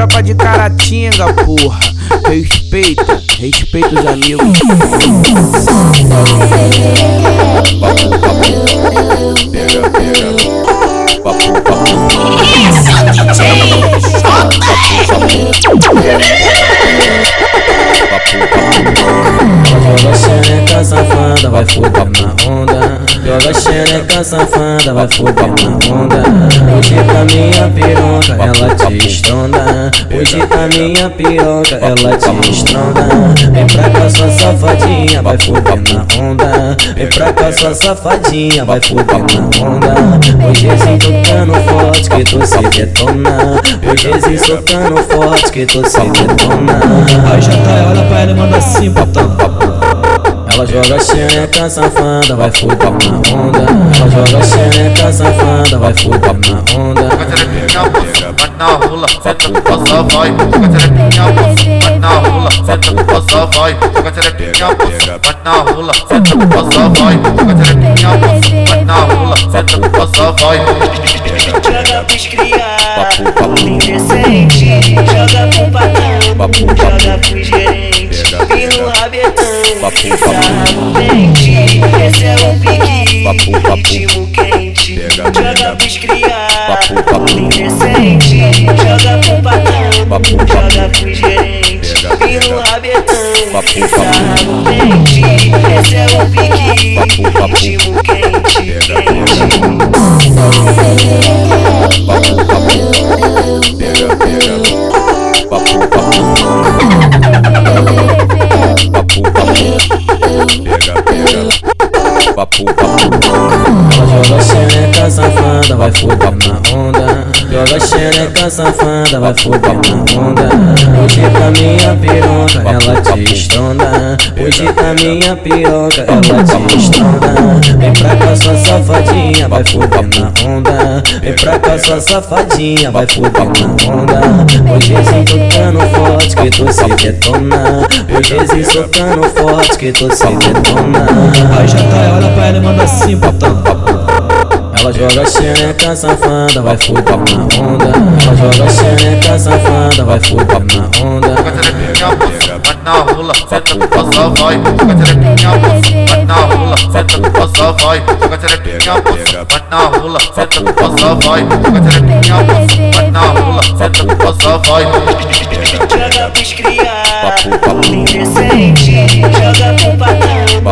tropa de caratinga, porra. Respeita, respeita os amigos. Papo, papo, pega, pega. Papo, papo. Joga xereca safada, vai foder. Joga xereca safada, vai foder na onda. Hoje tá minha piroca, ela te estronda. Hoje tá minha piroca, ela te estronda. Vem pra cá sua safadinha, vai foder na onda. Vem pra cá sua safadinha, vai foder na onda. Hoje assim tocando forte que tu se detona. Hoje assim soltando forte que tu se detona. Aí já tá, olha pra ela e manda assim, botão. Ela joga xereca safada, vai foder na onda. Ela joga xereca safada, vai foder na onda. Caterepinha, moça, vai na rola, senta no passa, vai. Moça, vai na rola, senta no passa, vai. Moça, vai na rola, senta no passa, vai. Moça, vai na rola, senta vai. Joga pros papo. indecente Joga pro patrão, Papo, joga papo. Sarro quente Esse é o pique, papo. ritmo quente Pega, Joga pega. pros criados, Papo, papo. indecente Joga pro patrão, Papo, papo. joga pro gerente Pega, Pelo pega. rabetão, papo. sarro quente Esse é o pique, Papo, papo. ritmo quente Pega, quente. Papo, papo. Pega, pega. Papo, papo. Pega, pega. Papo, papo. Ela joga xereca safada, vai foder na onda. Joga xereca safada, vai foder na onda. Hoje tá minha piroca, ela te estronda. Hoje tá minha piroca, ela te estronda. Vem pra cá sua safadinha, vai foder na onda. Vem pra cá sua safadinha, vai foder na onda. Hoje assim tocando forte que tu se detona. Hoje assim soltando forte que tu se detona. Aí já tá, olha pra ela e manda assim, botão. Ela joga xereca safada, vai foder na onda. Ela joga xereca safada, vai foder na onda. Caterepinha, moça, vai na rola, senta no passa, vai. Caterepinha, moça, vai na rola, senta no passa, vai. Caterepinha, moça, vai na rola, senta no passa, vai. Caterepinha, moça, vai na rola, senta no passa, vai. Joga pros criados, indecente. Joga pro patrão,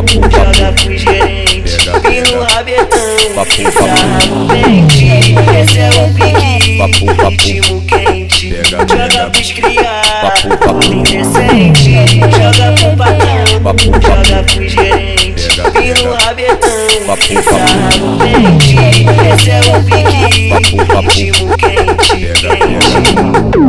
papo, papo. Esse é o pique, papo, papo. ritmo quente. Pega, pega. Joga pros criados, papo, papo. Joga com patrão, papo, papo. joga pro gerente. E no rabetão, papo, papo. no. Esse é o pique, papo, papo. ritmo quente, quente.